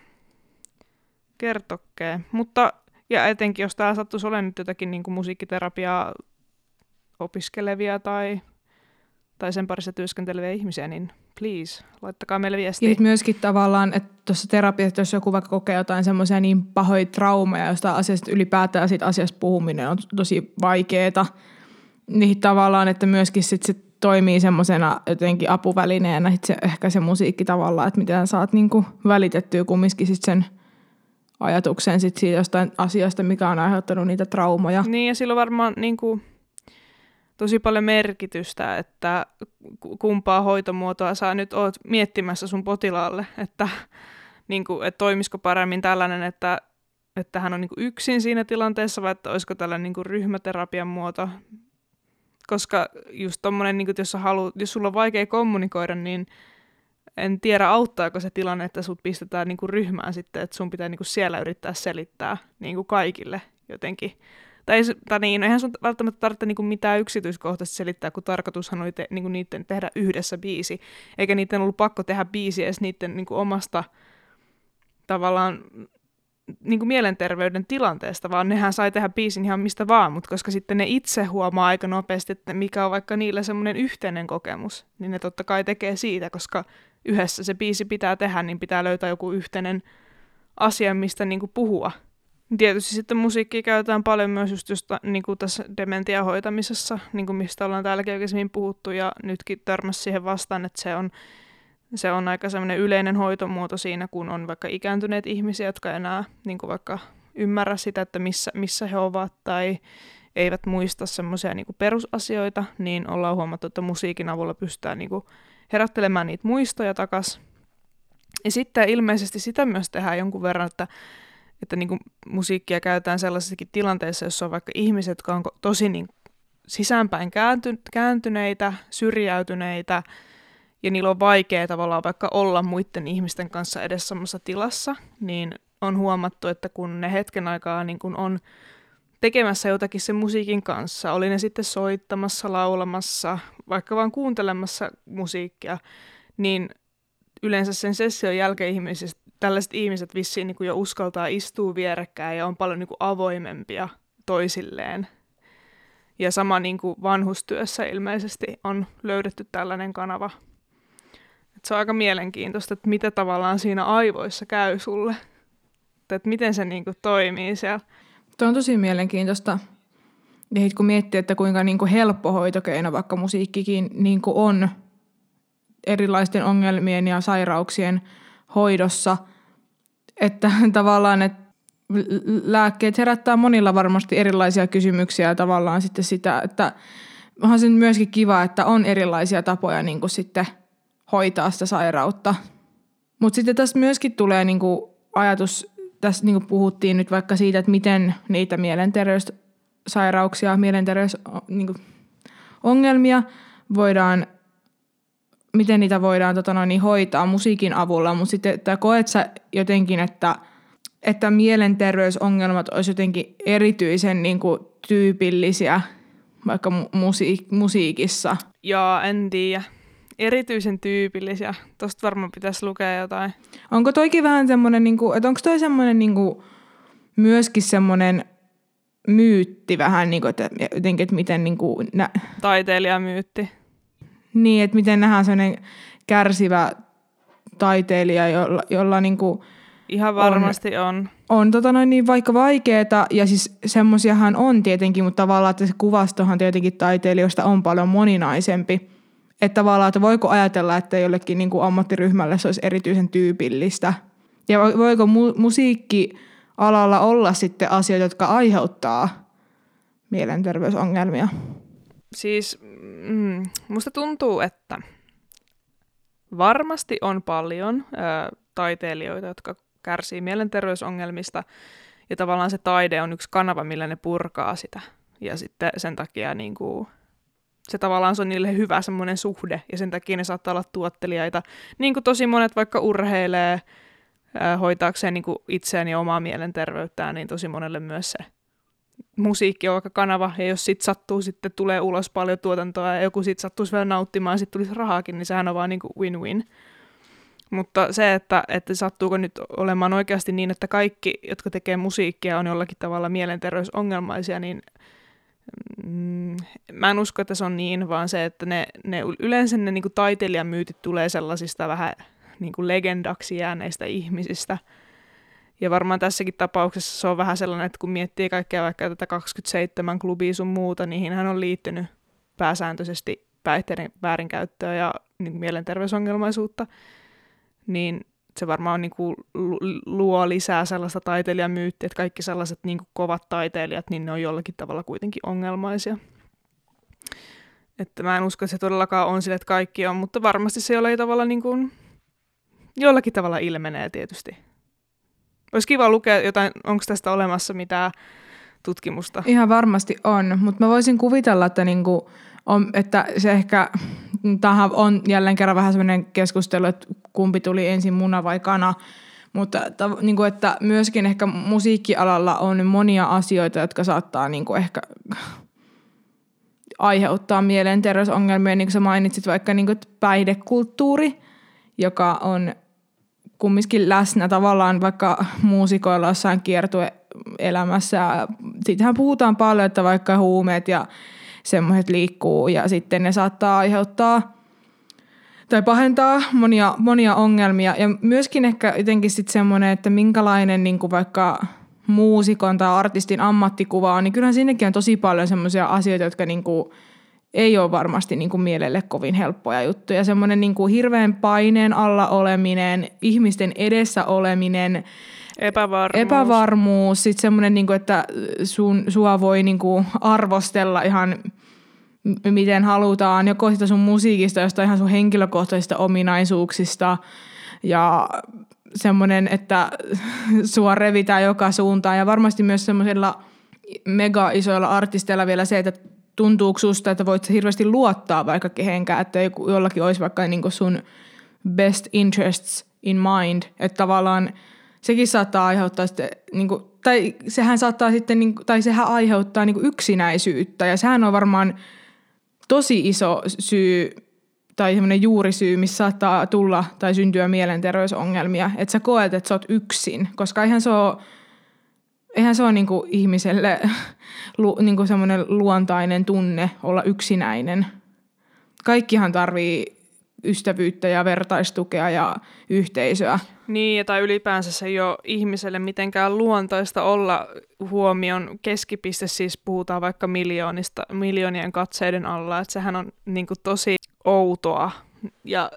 kertokkee. Mutta ja etenkin, jos tämä sattuisi olemaan nyt jotakin niin kuin musiikkiterapiaa opiskelevia tai, tai sen parissa työskenteleviä ihmisiä, niin please, laittakaa meille viestiä. Ja myöskin tavallaan, että tuossa terapiassa, jos joku vaikka kokee jotain semmoisia niin pahoja traumaja jostain asiasta ylipäätään siitä asiasta puhuminen on tosi vaikeeta, niin tavallaan, että myöskin sit se toimii semmoisena jotenkin apuvälineenä, se, ehkä se musiikki tavallaan, että miten saat niinku välitettyä kumminkin sit sen – ajatuksen sit siitä jostain asiasta, mikä on aiheuttanut niitä traumoja. Niin ja sillä on varmaan niin kuin, tosi paljon merkitystä, että kumpaa hoitomuotoa sä nyt oot miettimässä sun potilaalle, että, niin kuin, että toimisiko paremmin tällainen, että, että hän on niin kuin yksin siinä tilanteessa vai että olisiko tällainen niin kuin ryhmäterapian muoto. Koska just tommonen, niin kuin, jos, haluat, jos sulla on vaikea kommunikoida, niin en tiedä auttaako se tilanne, että sut pistetään niinku ryhmään sitten, että sun pitää niinku siellä yrittää selittää niinku kaikille jotenkin. Tai, tai niin, no eihän sun välttämättä tarvitse niinku mitään yksityiskohtaisesti selittää, kun tarkoitushan oli te, niinku niiden tehdä yhdessä biisi. Eikä niiden ollut pakko tehdä biisi edes niiden niinku omasta tavallaan niin kuin mielenterveyden tilanteesta, vaan nehän sai tehdä biisin ihan mistä vaan, mutta koska sitten ne itse huomaa aika nopeasti, että mikä on vaikka niillä semmoinen yhteinen kokemus, niin ne totta kai tekee siitä, koska yhdessä se biisi pitää tehdä, niin pitää löytää joku yhteinen asia, mistä niin kuin puhua. Tietysti sitten musiikkia käytetään paljon myös just, just niin kuin tässä dementian hoitamisessa, niin kuin mistä ollaan täälläkin oikein puhuttu, ja nytkin törmäsi siihen vastaan, että se on, se on aika semmoinen yleinen hoitomuoto siinä, kun on vaikka ikääntyneet ihmisiä, jotka enää niin kuin vaikka ymmärrä sitä, että missä, missä he ovat, tai eivät muista semmoisia niin perusasioita, niin ollaan huomattu, että musiikin avulla pystytään niin kuin herättelemään niitä muistoja takas. Ja sitten ilmeisesti sitä myös tehdään jonkun verran, että, että niin kuin musiikkia käytetään sellaisissakin tilanteissa, jossa on vaikka ihmiset, jotka on tosi niin sisäänpäin käänty, kääntyneitä, syrjäytyneitä, ja niillä on vaikea tavallaan vaikka olla muiden ihmisten kanssa edes samassa tilassa, niin on huomattu, että kun ne hetken aikaa niin kun on tekemässä jotakin sen musiikin kanssa, oli ne sitten soittamassa, laulamassa, vaikka vaan kuuntelemassa musiikkia, niin yleensä sen session jälkeen ihmiset, tällaiset ihmiset vissiin niin kuin jo uskaltaa istua vierekkäin ja on paljon niin kuin avoimempia toisilleen. Ja sama niin kuin vanhustyössä ilmeisesti on löydetty tällainen kanava. Et se on aika mielenkiintoista, että mitä tavallaan siinä aivoissa käy sulle. Että miten se niin kuin toimii siellä. Tuo on tosi mielenkiintoista. Ja kun miettii, että kuinka niin kuin helppo hoitokeino vaikka musiikkikin niin kuin on erilaisten ongelmien ja sairauksien hoidossa, että tavallaan, että lääkkeet herättää monilla varmasti erilaisia kysymyksiä tavallaan sitten sitä, että onhan se myöskin kiva, että on erilaisia tapoja niin kuin sitten hoitaa sitä sairautta. Mutta sitten tästä myöskin tulee niin kuin ajatus, tässä niin kuin puhuttiin nyt vaikka siitä, että miten niitä mielenterveyssairauksia, mielenterveysongelmia niin voidaan miten niitä voidaan tota noin, niin hoitaa musiikin avulla, mutta sitten että koet sä jotenkin, että, että mielenterveysongelmat olisi jotenkin erityisen niin kuin, tyypillisiä vaikka musiik- musiikissa? Joo, en tiedä. Erityisen tyypillisiä. Tosta varmaan pitäisi lukea jotain. Onko toikin vähän semmoinen, niin kuin, että onko toi semmoinen niin kuin, myöskin semmoinen myytti vähän, niin kuin, että jotenkin, että miten niin kuin, nä- Taiteilijamyytti. Niin, että miten nähdään sellainen kärsivä taiteilija, jolla, jolla niin kuin Ihan varmasti on. On, on tota noin niin vaikka vaikeeta, ja siis semmoisiahan on tietenkin, mutta tavallaan, että se kuvastohan tietenkin taiteilijoista on paljon moninaisempi. Että tavallaan, että voiko ajatella, että jollekin niin kuin ammattiryhmälle se olisi erityisen tyypillistä. Ja voiko mu- musiikkialalla olla sitten asioita, jotka aiheuttaa mielenterveysongelmia? Siis mm, musta tuntuu, että varmasti on paljon ö, taiteilijoita, jotka kärsii mielenterveysongelmista, ja tavallaan se taide on yksi kanava, millä ne purkaa sitä. Ja sitten sen takia niin kuin, se tavallaan se on niille hyvä semmoinen suhde, ja sen takia ne saattaa olla tuottelijaita. Niin kuin tosi monet vaikka urheilee hoitaakseen niin kuin itseään ja omaa mielenterveyttään, niin tosi monelle myös se musiikki on vaikka kanava, ja jos sit sattuu, sitten tulee ulos paljon tuotantoa, ja joku sit sattuisi vielä nauttimaan, sitten tulisi rahaakin, niin sehän on vaan niin win-win. Mutta se, että, että sattuuko nyt olemaan oikeasti niin, että kaikki, jotka tekee musiikkia, on jollakin tavalla mielenterveysongelmaisia, niin mm, mä en usko, että se on niin, vaan se, että ne, ne yleensä ne niin taiteilijamyytit tulee sellaisista vähän niin kuin legendaksi jääneistä ihmisistä – ja varmaan tässäkin tapauksessa se on vähän sellainen, että kun miettii kaikkea vaikka tätä 27 klubia sun muuta, niin hän on liittynyt pääsääntöisesti päihteiden väärinkäyttöä ja niin mielenterveysongelmaisuutta, niin se varmaan niin kuin luo lisää sellaista taiteilijamyyttiä, että kaikki sellaiset niin kuin kovat taiteilijat, niin ne on jollakin tavalla kuitenkin ongelmaisia. Että mä en usko, että se todellakaan on sille, että kaikki on, mutta varmasti se jollakin tavalla, niin kuin, jollakin tavalla ilmenee tietysti olisi kiva lukea jotain, onko tästä olemassa mitään tutkimusta. Ihan varmasti on, mutta mä voisin kuvitella, että, niinku on, että se ehkä, tähän on jälleen kerran vähän sellainen keskustelu, että kumpi tuli ensin muna vai kana, mutta ta, niin kuin, että myöskin ehkä musiikkialalla on monia asioita, jotka saattaa niin kuin ehkä aiheuttaa mielenterveysongelmia, niin kuin sä mainitsit vaikka niin kuin, päihdekulttuuri, joka on kumminkin läsnä tavallaan vaikka muusikoilla jossain kiertueelämässä. Siitähän puhutaan paljon, että vaikka huumeet ja semmoiset liikkuu ja sitten ne saattaa aiheuttaa tai pahentaa monia, monia ongelmia. Ja myöskin ehkä jotenkin sitten semmoinen, että minkälainen niin kuin vaikka muusikon tai artistin ammattikuva on, niin kyllähän sinnekin on tosi paljon semmoisia asioita, jotka niin kuin – ei ole varmasti niin kuin mielelle kovin helppoja juttuja. Semmoinen niin kuin hirveän paineen alla oleminen, ihmisten edessä oleminen, Epävarmuus. Epävarmuus, sitten semmoinen, niin kuin, että sun, sua voi niin kuin arvostella ihan miten halutaan, joko sitä sun musiikista, jostain ihan sun henkilökohtaisista ominaisuuksista ja semmoinen, että sua revitään joka suuntaan ja varmasti myös semmoisilla mega isoilla artisteilla vielä se, että tuntuuko susta, että voit hirveästi luottaa vaikka kehenkään, että jollakin olisi vaikka niin sun best interests in mind, että tavallaan sekin saattaa aiheuttaa sitten, niin kuin, tai sehän saattaa sitten, niin kuin, tai sehän aiheuttaa niin kuin yksinäisyyttä, ja sehän on varmaan tosi iso syy tai semmoinen juurisyy, missä saattaa tulla tai syntyä mielenterveysongelmia, että sä koet, että sä oot yksin, koska ihan se on eihän se ole niinku ihmiselle lu, niinku semmoinen luontainen tunne olla yksinäinen. Kaikkihan tarvii ystävyyttä ja vertaistukea ja yhteisöä. Niin, tai ylipäänsä se ei ole ihmiselle mitenkään luontaista olla huomion keskipiste, siis puhutaan vaikka miljoonista, miljoonien katseiden alla, että sehän on niin kuin, tosi outoa ja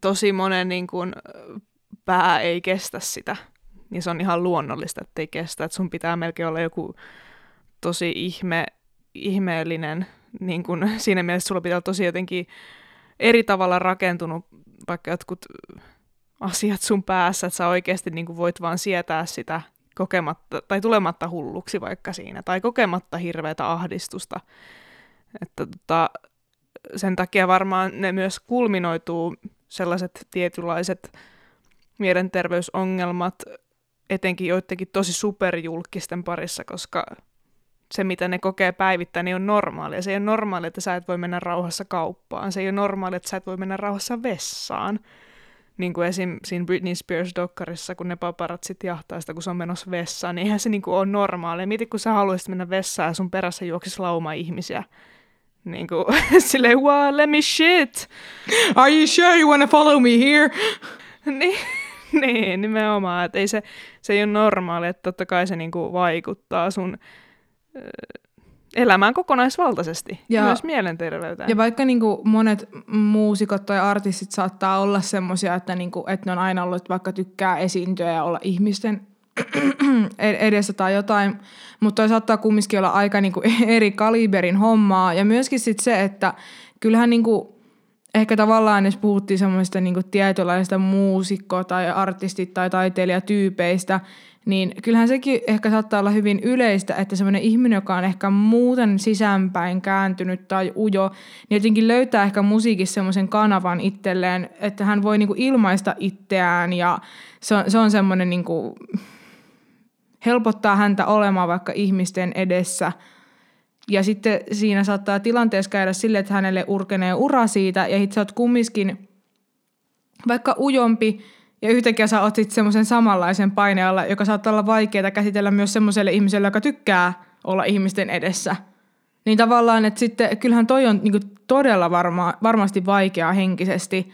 tosi monen niin kuin, pää ei kestä sitä. Niin se on ihan luonnollista, että ei kestä, että sun pitää melkein olla joku tosi ihme, ihmeellinen, niin kuin, siinä mielessä sulla pitää olla tosi jotenkin eri tavalla rakentunut vaikka jotkut asiat sun päässä, että sä oikeasti niin voit vaan sietää sitä kokematta, tai tulematta hulluksi vaikka siinä, tai kokematta hirveätä ahdistusta. Että tota, sen takia varmaan ne myös kulminoituu sellaiset tietynlaiset mielenterveysongelmat, etenkin joidenkin tosi superjulkisten parissa, koska se, mitä ne kokee päivittäin, niin on normaalia. Se ei ole normaali, että sä et voi mennä rauhassa kauppaan. Se ei ole normaali, että sä et voi mennä rauhassa vessaan. Niin kuin esim. siinä Britney Spears-dokkarissa, kun ne paparatsit jahtaa sitä, kun se on menossa vessaan, niin eihän se niin kuin ole normaalia. Mieti, kun sä haluaisit mennä vessaan ja sun perässä juoksisi lauma ihmisiä. Niin kuin, silleen, wow, let me shit. Are you sure you wanna follow me here? niin, niin, nimenomaan. Että ei se, se ei ole normaali, että totta kai se niin kuin vaikuttaa sun elämään kokonaisvaltaisesti, ja, myös mielenterveyteen. Ja vaikka niin kuin monet muusikot tai artistit saattaa olla semmoisia, että, niin kuin, että ne on aina ollut, että vaikka tykkää esiintyä ja olla ihmisten edessä tai jotain, mutta toi saattaa kumminkin olla aika niin kuin eri kaliberin hommaa. Ja myöskin sit se, että kyllähän niin kuin, ehkä tavallaan, jos puhuttiin semmoista niin tietynlaista muusikko- tai artistit- tai taiteilijatyypeistä, niin kyllähän sekin ehkä saattaa olla hyvin yleistä, että semmoinen ihminen, joka on ehkä muuten sisäänpäin kääntynyt tai ujo, niin jotenkin löytää ehkä musiikissa semmoisen kanavan itselleen, että hän voi niinku ilmaista itseään ja se on, se on semmoinen niinku, helpottaa häntä olemaan vaikka ihmisten edessä. Ja sitten siinä saattaa tilanteessa käydä sille, että hänelle urkenee ura siitä ja itse oot kumminkin vaikka ujompi, ja yhtäkkiä sä oot sitten semmoisen samanlaisen painealla, joka saattaa olla vaikeaa käsitellä myös semmoiselle ihmiselle, joka tykkää olla ihmisten edessä. Niin tavallaan, että sitten kyllähän toi on niin todella varma, varmasti vaikeaa henkisesti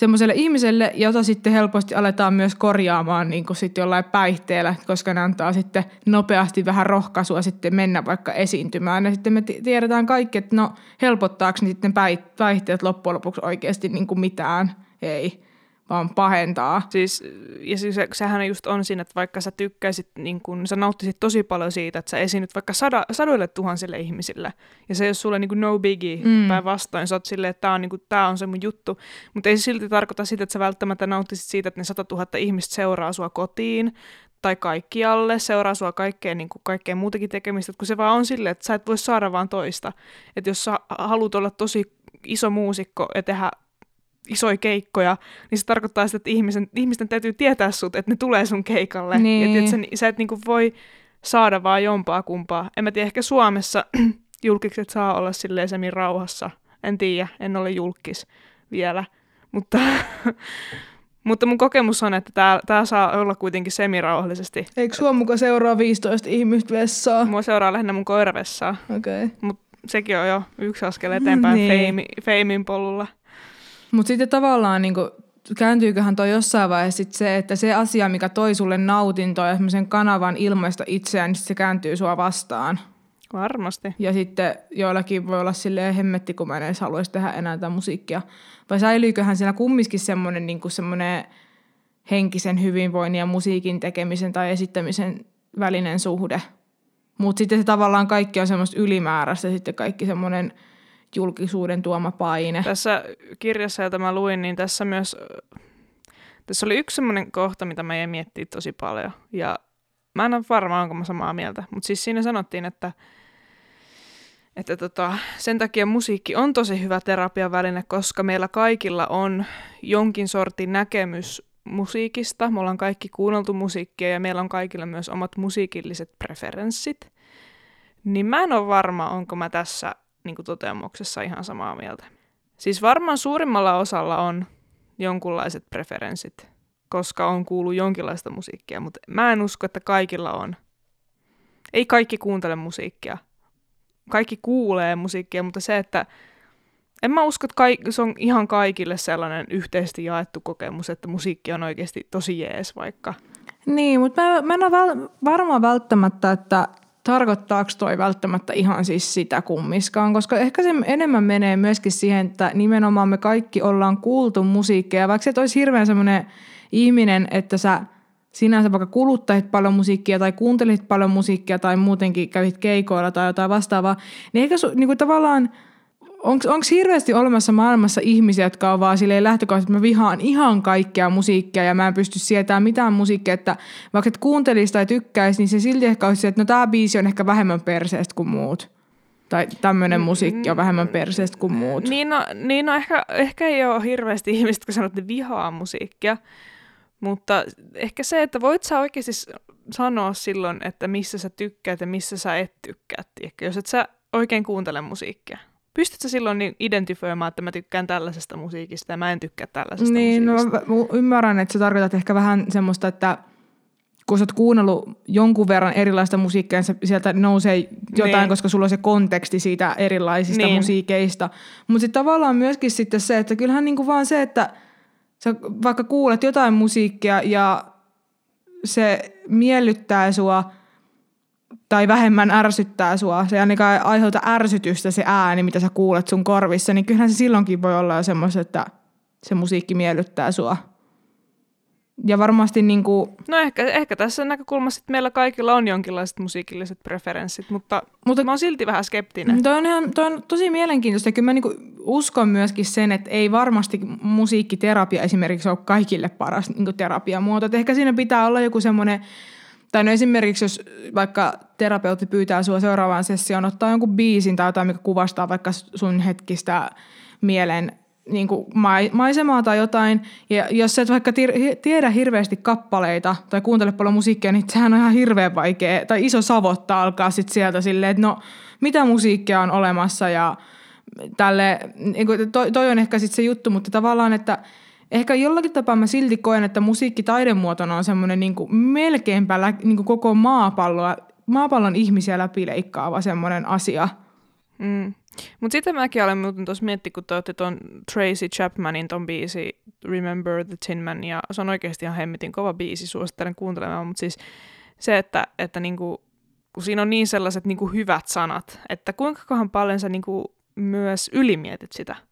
semmoiselle ihmiselle, jota sitten helposti aletaan myös korjaamaan niin kuin sitten jollain päihteellä, koska ne antaa sitten nopeasti vähän rohkaisua sitten mennä vaikka esiintymään. Ja sitten me tiedetään kaikki, että no helpottaako niin sitten päihteet loppujen lopuksi oikeasti niin kuin mitään? Ei vaan pahentaa. Siis, ja siis se, sehän just on siinä, että vaikka sä tykkäisit, niin kun, sä nauttisit tosi paljon siitä, että sä esiinnyt vaikka sada, sadoille tuhansille ihmisille, ja se ei ole sulle niin kuin no biggie, mm. päinvastoin, sä oot silleen, että tää on, niin kuin, tää on se mun juttu, mutta ei se silti tarkoita sitä, että sä välttämättä nauttisit siitä, että ne sata tuhatta ihmistä seuraa sua kotiin, tai kaikkialle, seuraa sua kaikkeen, niin kuin kaikkeen muutakin tekemistä, kun se vaan on silleen, että sä et voi saada vaan toista. Että jos sä haluat olla tosi iso muusikko ja tehdä isoja keikkoja, niin se tarkoittaa sitä, että ihmisen, ihmisten täytyy tietää sut, että ne tulee sun keikalle. Niin. Et, et sä, sä et niinku voi saada vaan jompaa kumpaa. En mä tiedä, ehkä Suomessa julkikset saa olla silleen semin rauhassa. En tiedä, en ole julkis vielä. Mutta, mutta mun kokemus on, että tää, tää saa olla kuitenkin semirauhallisesti. Eikö sua muka seuraa 15 ihmistä vessaa? Mua seuraa lähinnä mun koiravessaa. Okei. Okay. Mutta sekin on jo yksi askel eteenpäin niin. feimi, feimin polulla. Mutta sitten tavallaan niin kuin, kääntyyköhän toi jossain vaiheessa sit se, että se asia, mikä toi sulle nautintoa ja semmoisen kanavan ilmaista itseään, niin se kääntyy sua vastaan. Varmasti. Ja sitten joillakin voi olla silleen hemmetti, kun mä en edes haluaisi tehdä enää tätä musiikkia. Vai säilyyköhän siellä kumminkin semmoinen niin semmoinen henkisen hyvinvoinnin ja musiikin tekemisen tai esittämisen välinen suhde. Mutta sitten se tavallaan kaikki on semmoista ylimääräistä, sitten kaikki semmoinen – julkisuuden tuoma paine. Tässä kirjassa, jota mä luin, niin tässä myös, tässä oli yksi semmoinen kohta, mitä mä jäin miettiä tosi paljon. Ja mä en ole varma, onko mä samaa mieltä, mutta siis siinä sanottiin, että, että tota, sen takia musiikki on tosi hyvä terapiaväline, koska meillä kaikilla on jonkin sortin näkemys musiikista. Me ollaan kaikki kuunneltu musiikkia ja meillä on kaikilla myös omat musiikilliset preferenssit. Niin mä en ole varma, onko mä tässä niin kuin toteamuksessa ihan samaa mieltä. Siis varmaan suurimmalla osalla on jonkunlaiset preferenssit, koska on kuullut jonkinlaista musiikkia, mutta mä en usko, että kaikilla on. ei kaikki kuuntele musiikkia. Kaikki kuulee musiikkia, mutta se, että en mä usko, että kaik- se on ihan kaikille sellainen yhteisesti jaettu kokemus, että musiikki on oikeasti tosi jees vaikka. Niin, mutta mä, mä en ole varma välttämättä, että tarkoittaako toi välttämättä ihan siis sitä kummiskaan, koska ehkä se enemmän menee myöskin siihen, että nimenomaan me kaikki ollaan kuultu musiikkia, vaikka se olisi hirveän semmoinen ihminen, että sä sinänsä vaikka kuluttajit paljon musiikkia tai kuuntelit paljon musiikkia tai muutenkin kävit keikoilla tai jotain vastaavaa, niin eikä su, niin kuin tavallaan – onko hirveästi olemassa maailmassa ihmisiä, jotka on vaan silleen lähtökohtaisesti, että mä vihaan ihan kaikkea musiikkia ja mä en pysty sietämään mitään musiikkia, että vaikka et kuuntelisi tai tykkäisi, niin se silti ehkä olisi että no tämä biisi on ehkä vähemmän perseestä kuin muut. Tai tämmöinen musiikki on vähemmän perseestä kuin muut. Niin no, niin no ehkä, ehkä ei ole hirveästi ihmistä, kun sanot, että vihaa musiikkia. Mutta ehkä se, että voit sä oikeasti sanoa silloin, että missä sä tykkäät ja missä sä et tykkää, tiedätkö? jos et sä oikein kuuntele musiikkia pystytkö silloin niin identifioimaan, että mä tykkään tällaisesta musiikista ja mä en tykkää tällaisesta niin, no, musiikista? Niin, no ymmärrän, että sä tarkoitat ehkä vähän semmoista, että kun sä oot kuunnellut jonkun verran erilaista musiikkia, niin sieltä nousee jotain, niin. koska sulla on se konteksti siitä erilaisista niin. musiikeista. Mutta sitten tavallaan myöskin sitten se, että kyllähän niinku vaan se, että sä vaikka kuulet jotain musiikkia ja se miellyttää sua – tai vähemmän ärsyttää sua, se ainakaan aiheuta ärsytystä se ääni, mitä sä kuulet sun korvissa, niin kyllähän se silloinkin voi olla jo semmoista, että se musiikki miellyttää sua. Ja varmasti niin kuin... No ehkä, ehkä tässä näkökulmassa, että meillä kaikilla on jonkinlaiset musiikilliset preferenssit, mutta, mutta mä oon silti vähän skeptinen. Toi on, ihan, toi on tosi mielenkiintoista. Kyllä mä niin uskon myöskin sen, että ei varmasti musiikkiterapia esimerkiksi ole kaikille paras niin terapiamuoto. Että ehkä siinä pitää olla joku semmoinen tai no esimerkiksi, jos vaikka terapeutti pyytää sinua seuraavaan sessioon ottaa jonkun biisin tai jotain, mikä kuvastaa vaikka sun hetkistä mielen niin kuin maisemaa tai jotain, ja jos et vaikka tiedä hirveästi kappaleita tai kuuntele paljon musiikkia, niin sehän on ihan hirveän vaikea, tai iso savotta alkaa sitten sieltä silleen, että no, mitä musiikkia on olemassa, ja tälle, niin kuin, toi, toi on ehkä sitten se juttu, mutta tavallaan, että ehkä jollakin tapaa mä silti koen, että musiikki taidemuotona on semmoinen niin melkeinpä lä, niin kuin koko maapalloa, maapallon ihmisiä läpileikkaava semmoinen asia. Mm. Mutta sitten mäkin olen muuten tuossa miettinyt, kun te olette tuon Tracy Chapmanin ton biisi Remember the Tin Man, ja se on oikeasti ihan hemmetin kova biisi, suosittelen kuuntelemaan, mutta siis se, että, että niinku, kun siinä on niin sellaiset niinku hyvät sanat, että kuinka paljon sä niinku myös ylimietit sitä –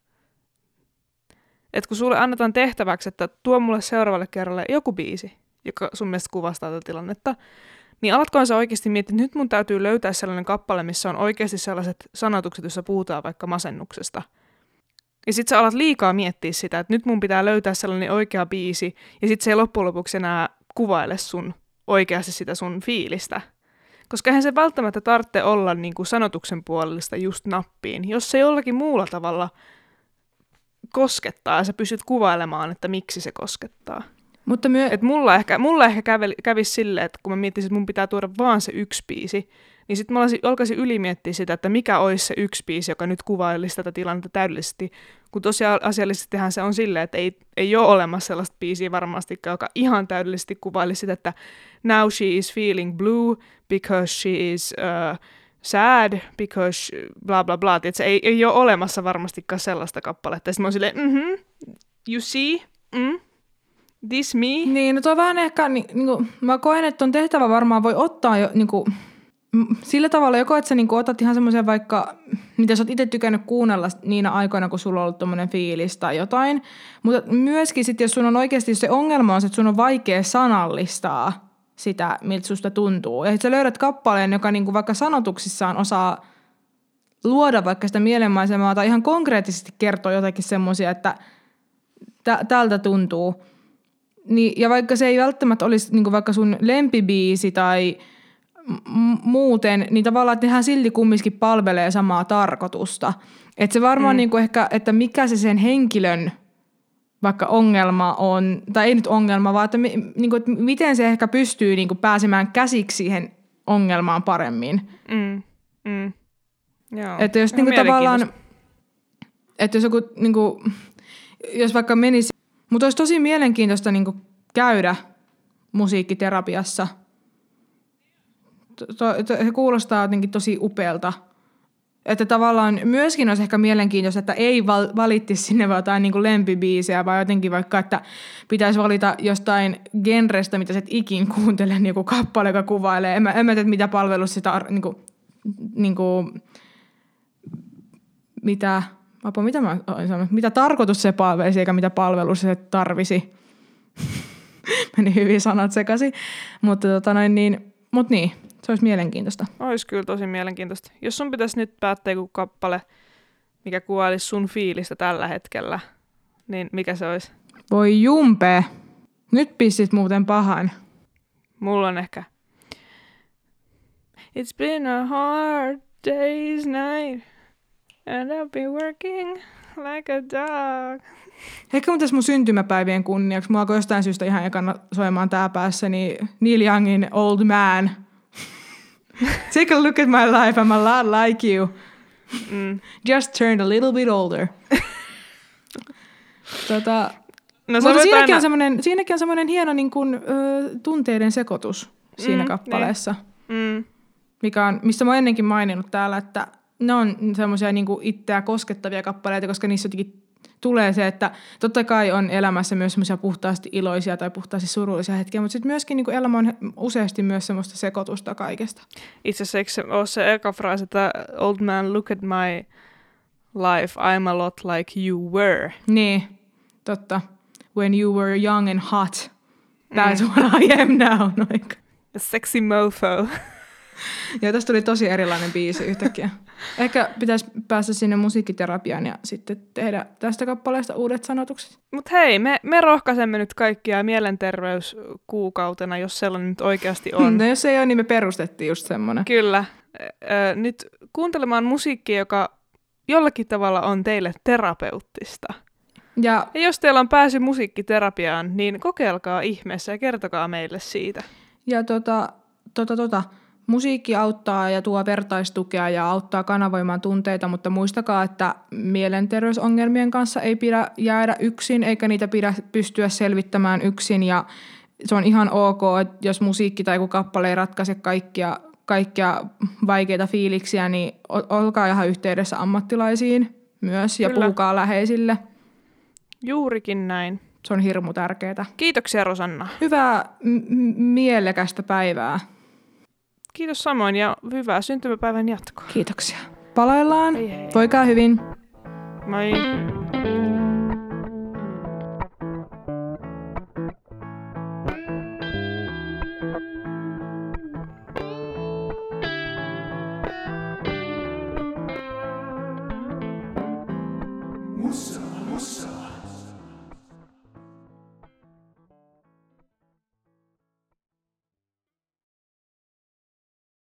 että kun sulle annetaan tehtäväksi, että tuo mulle seuraavalle kerralle joku biisi, joka sun mielestä kuvastaa tätä tilannetta, niin alatkohan sä oikeasti miettiä, että nyt mun täytyy löytää sellainen kappale, missä on oikeasti sellaiset sanotukset, joissa puhutaan vaikka masennuksesta. Ja sit sä alat liikaa miettiä sitä, että nyt mun pitää löytää sellainen oikea biisi, ja sit se ei loppujen lopuksi enää kuvaile sun oikeasti sitä sun fiilistä. Koska eihän se välttämättä tarvitse olla niin kuin sanotuksen puolellista just nappiin, jos se jollakin muulla tavalla koskettaa ja sä pystyt kuvailemaan, että miksi se koskettaa. Mutta myö... Et mulla ehkä, mulla ehkä kävi, kävisi silleen, että kun mä miettisin, että mun pitää tuoda vaan se yksi biisi, niin sitten mä alkaisin ylimiettiä sitä, että mikä olisi se yksi biisi, joka nyt kuvailisi tätä tilannetta täydellisesti. Kun tosiaan asiallisestihan se on silleen, että ei, ei ole olemassa sellaista biisiä varmasti, joka ihan täydellisesti kuvailisi sitä, että now she is feeling blue because she is... Uh, sad because bla bla bla. Tiedätkö, ei, ei ole olemassa varmastikaan sellaista kappaletta. Sitten mä oon silleen, mm-hmm, you see, mm, this me. Niin, no toi vähän ehkä, niin, niin kuin, mä koen, että ton tehtävä varmaan voi ottaa jo niin kuin, sillä tavalla joko, että sä niin kuin, otat ihan semmoisen vaikka, mitä sä oot itse tykännyt kuunnella niinä aikoina, kun sulla on ollut tommonen fiilis tai jotain. Mutta myöskin sitten, jos sun on oikeasti se ongelma on se, että sun on vaikea sanallistaa – sitä, miltä susta tuntuu. Ja sä löydät kappaleen, joka niinku vaikka sanotuksissaan osaa luoda vaikka sitä mielenmaisemaa tai ihan konkreettisesti kertoa jotakin semmoisia, että tä- tältä tuntuu. Niin, ja vaikka se ei välttämättä olisi niinku vaikka sun lempibiisi tai m- muuten, niin tavallaan että nehän silti kumminkin palvelee samaa tarkoitusta. Että se varmaan mm. niinku ehkä, että mikä se sen henkilön – vaikka ongelma on, tai ei nyt ongelma, vaan että, niin kuin, että miten se ehkä pystyy niin kuin, pääsemään käsiksi siihen ongelmaan paremmin. Mm, mm. Joo. Että jos niin kuin, tavallaan, että jos joku, niin kuin, jos vaikka menisi, mutta olisi tosi mielenkiintoista niin kuin, käydä musiikkiterapiassa. to, to, se kuulostaa jotenkin tosi upealta. Että tavallaan myöskin olisi ehkä mielenkiintoista, että ei val, valittisi sinne vaan jotain niin kuin lempibiisejä, vaan jotenkin vaikka, että pitäisi valita jostain genrestä, mitä sä et ikin kuuntele, niin kuin kappale, joka kuvailee. En mä, en mä tiedä, mitä palvelus sitä, niin kuin, niin kuin, mitä, apua, mitä mä sanonut, mitä tarkoitus se palvelisi, eikä mitä palvelus se tarvisi. Meni hyvin sanat sekaisin. Mutta tota noin, niin, mut niin, se olisi mielenkiintoista. Olisi kyllä tosi mielenkiintoista. Jos sun pitäisi nyt päättää joku kappale, mikä kuvailisi sun fiilistä tällä hetkellä, niin mikä se olisi? Voi jumpe. Nyt pistit muuten pahan. Mulla on ehkä It's been a hard day's night and I've been working like a dog. Ehkä mun tässä mun syntymäpäivien kunniaksi, mua alkoi jostain syystä ihan ekana soimaan tää päässä, niin Neil Youngin Old Man. Take a look at my life, I'm a lot like you. Mm. Just turned a little bit older. tota, No mutta siinäkin, aina... on semmoinen, siinäkin on semmoinen hieno niin kuin, ö, tunteiden sekoitus siinä Mm, kappaleessa. Mm. mikä on, mistä mä oon ennenkin maininnut täällä, että ne on semmoisia niin itseä koskettavia kappaleita, koska niissä jotenkin tulee se, että totta kai on elämässä myös semmoisia puhtaasti iloisia tai puhtaasti surullisia hetkiä, mutta sitten myöskin niin elämä on useasti myös semmoista sekoitusta kaikesta. Itse asiassa eikö se ole se eka fraasi, että old man, look at my life, I'm a lot like you were. Niin, totta. When you were young and hot, that's mm. what I am now. Noin. A sexy mofo. Ja tästä tuli tosi erilainen biisi yhtäkkiä. Ehkä pitäisi päästä sinne musiikkiterapiaan ja sitten tehdä tästä kappaleesta uudet sanotukset. Mutta hei, me, me rohkaisemme nyt kaikkia mielenterveyskuukautena, jos sellainen nyt oikeasti on. No jos ei ole, niin me perustettiin just semmoinen. Kyllä. Nyt kuuntelemaan musiikkia, joka jollakin tavalla on teille terapeuttista. Ja Ja jos teillä on pääsy musiikkiterapiaan, niin kokeilkaa ihmeessä ja kertokaa meille siitä. Ja tota, tota, tota, musiikki auttaa ja tuo vertaistukea ja auttaa kanavoimaan tunteita, mutta muistakaa, että mielenterveysongelmien kanssa ei pidä jäädä yksin, eikä niitä pidä pystyä selvittämään yksin. Ja se on ihan ok, että jos musiikki tai joku kappale ei ratkaise kaikkia, kaikkia vaikeita fiiliksiä, niin olkaa ihan yhteydessä ammattilaisiin myös ja Kyllä. puhukaa läheisille. Juurikin näin. Se on hirmu tärkeää. Kiitoksia Rosanna. Hyvää m- mielekästä päivää. Kiitos samoin ja hyvää syntymäpäivän jatkoa. Kiitoksia. Palaillaan. Hei hei. Voikaa hyvin. Moi.